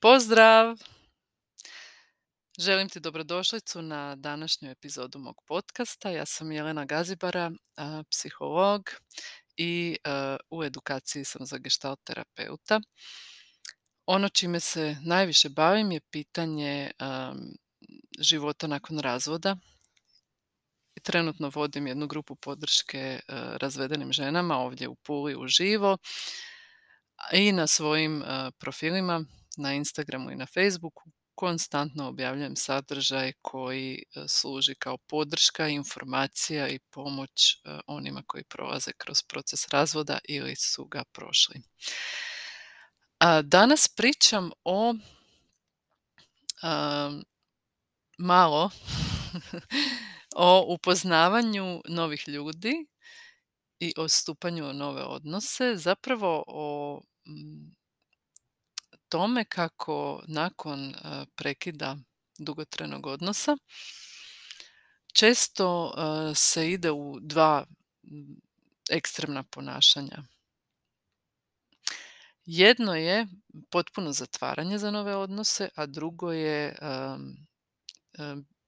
Pozdrav! Želim ti dobrodošlicu na današnju epizodu mog podcasta. Ja sam Jelena Gazibara, psiholog i u edukaciji sam za gestalt terapeuta. Ono čime se najviše bavim je pitanje života nakon razvoda. Trenutno vodim jednu grupu podrške razvedenim ženama ovdje u Puli uživo i na svojim profilima na Instagramu i na Facebooku konstantno objavljujem sadržaj koji služi kao podrška, informacija i pomoć onima koji prolaze kroz proces razvoda ili su ga prošli. Danas pričam o malo o upoznavanju novih ljudi i o stupanju u nove odnose, zapravo o tome kako nakon prekida dugotrajnog odnosa često se ide u dva ekstremna ponašanja. Jedno je potpuno zatvaranje za nove odnose, a drugo je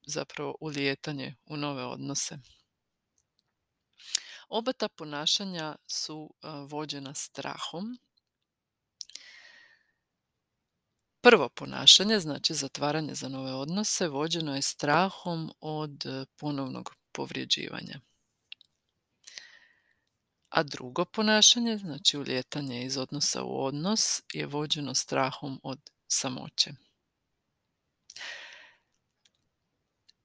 zapravo ulijetanje u nove odnose. Oba ta ponašanja su vođena strahom Prvo ponašanje, znači zatvaranje za nove odnose, vođeno je strahom od e, ponovnog povrijeđivanja. A drugo ponašanje, znači uljetanje iz odnosa u odnos, je vođeno strahom od samoće.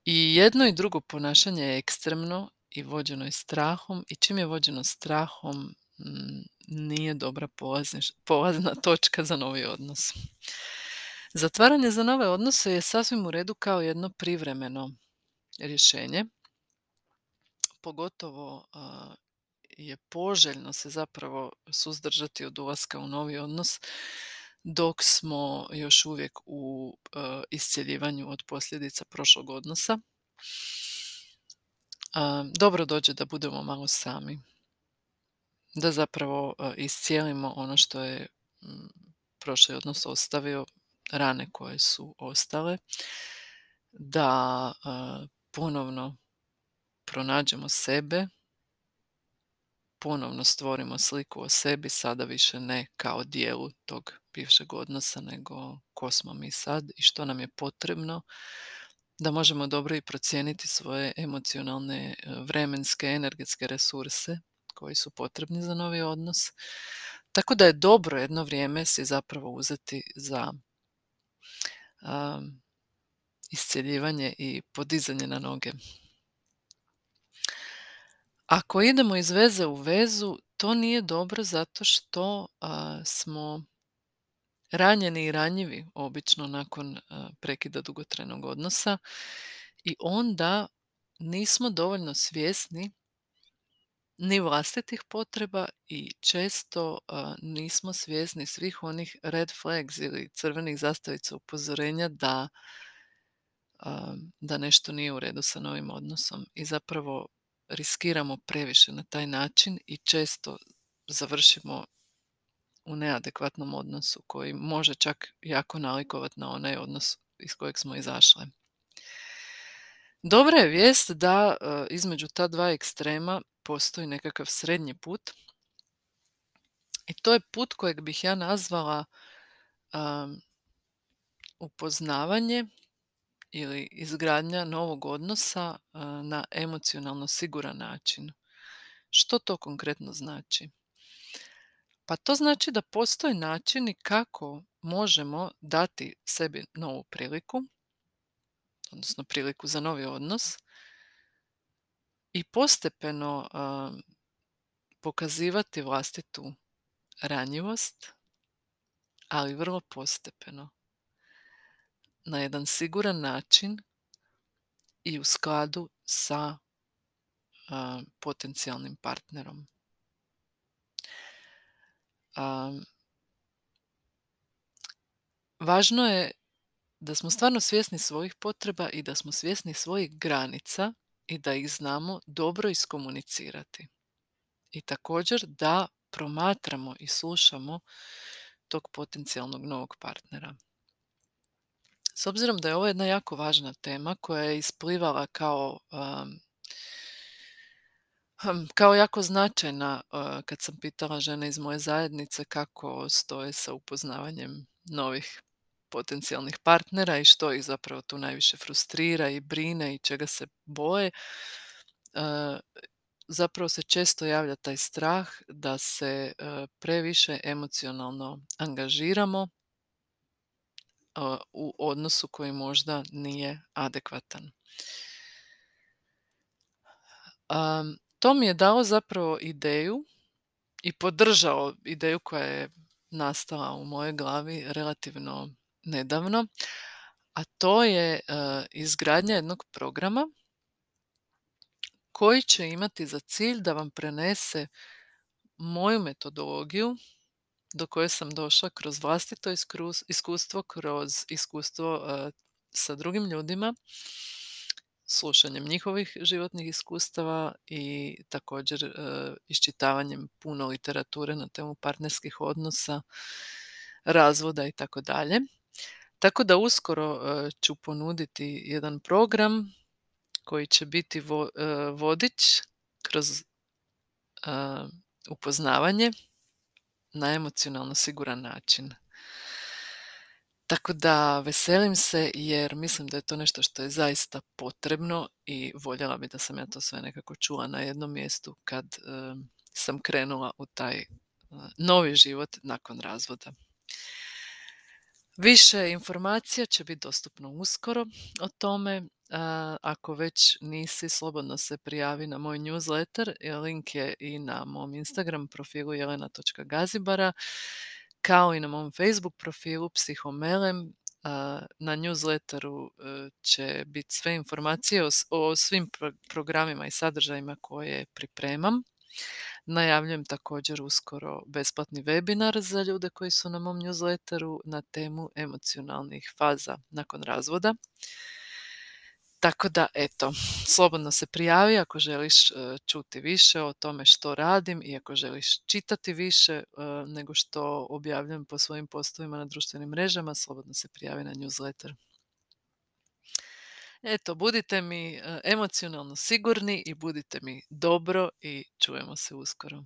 I jedno i drugo ponašanje je ekstremno i vođeno je strahom i čim je vođeno strahom nije dobra polazna točka za novi odnos. Zatvaranje za nove odnose je sasvim u redu kao jedno privremeno rješenje. Pogotovo je poželjno se zapravo suzdržati od ulaska u novi odnos dok smo još uvijek u iscjeljivanju od posljedica prošlog odnosa. Dobro dođe da budemo malo sami. Da zapravo iscijelimo ono što je prošli odnos ostavio rane koje su ostale, da ponovno pronađemo sebe, ponovno stvorimo sliku o sebi, sada više ne kao dijelu tog bivšeg odnosa, nego ko smo mi sad i što nam je potrebno, da možemo dobro i procijeniti svoje emocionalne, vremenske, energetske resurse koji su potrebni za novi odnos. Tako da je dobro jedno vrijeme si zapravo uzeti za iscjeljivanje i podizanje na noge. Ako idemo iz veze u vezu, to nije dobro zato što smo ranjeni i ranjivi obično nakon prekida dugotrajnog odnosa i onda nismo dovoljno svjesni ni vlastitih potreba i često nismo svjesni svih onih red flags ili crvenih zastavica upozorenja da, da nešto nije u redu sa novim odnosom i zapravo riskiramo previše na taj način i često završimo u neadekvatnom odnosu koji može čak jako nalikovati na onaj odnos iz kojeg smo izašle. Dobra je vijest da između ta dva ekstrema postoji nekakav srednji put i to je put kojeg bih ja nazvala upoznavanje ili izgradnja novog odnosa na emocionalno siguran način. Što to konkretno znači? Pa to znači da postoje načini kako možemo dati sebi novu priliku, odnosno priliku za novi odnos, i postepeno pokazivati vlastitu ranjivost, ali vrlo postepeno. Na jedan siguran način i u skladu sa potencijalnim partnerom. važno je da smo stvarno svjesni svojih potreba i da smo svjesni svojih granica i da ih znamo dobro iskomunicirati. I također da promatramo i slušamo tog potencijalnog novog partnera. S obzirom da je ovo jedna jako važna tema koja je isplivala kao um, hm, kao jako značajna uh, kad sam pitala žene iz moje zajednice kako stoje sa upoznavanjem novih potencijalnih partnera i što ih zapravo tu najviše frustrira i brine i čega se boje. Uh, zapravo se često javlja taj strah da se uh, previše emocionalno angažiramo u odnosu koji možda nije adekvatan. to mi je dalo zapravo ideju i podržao ideju koja je nastala u mojoj glavi relativno nedavno, a to je e, izgradnja jednog programa koji će imati za cilj da vam prenese moju metodologiju do koje sam došla kroz vlastito iskustvo, kroz iskustvo e, sa drugim ljudima, slušanjem njihovih životnih iskustava i također e, iščitavanjem puno literature na temu partnerskih odnosa, razvoda i tako dalje. Tako da uskoro e, ću ponuditi jedan program koji će biti vodič kroz upoznavanje na emocionalno siguran način. Tako da veselim se jer mislim da je to nešto što je zaista potrebno i voljela bi da sam ja to sve nekako čula na jednom mjestu kad sam krenula u taj novi život nakon razvoda. Više informacija će biti dostupno uskoro o tome. ako već nisi, slobodno se prijavi na moj newsletter. Link je i na mom Instagram profilu jelena.gazibara kao i na mom Facebook profilu Psihomelem. Na newsletteru e, će biti sve informacije o svim programima i sadržajima koje pripremam. Najavljujem također uskoro besplatni webinar za ljude koji su na mom newsletteru na temu emocionalnih faza nakon razvoda. Tako da, eto, slobodno se prijavi ako želiš e, čuti više o tome što radim i ako želiš čitati više e, nego što objavljujem po svojim postovima na društvenim mrežama, slobodno se prijavi na newsletter. Eto, budite mi e, emocionalno sigurni i budite mi dobro i čujemo se uskoro.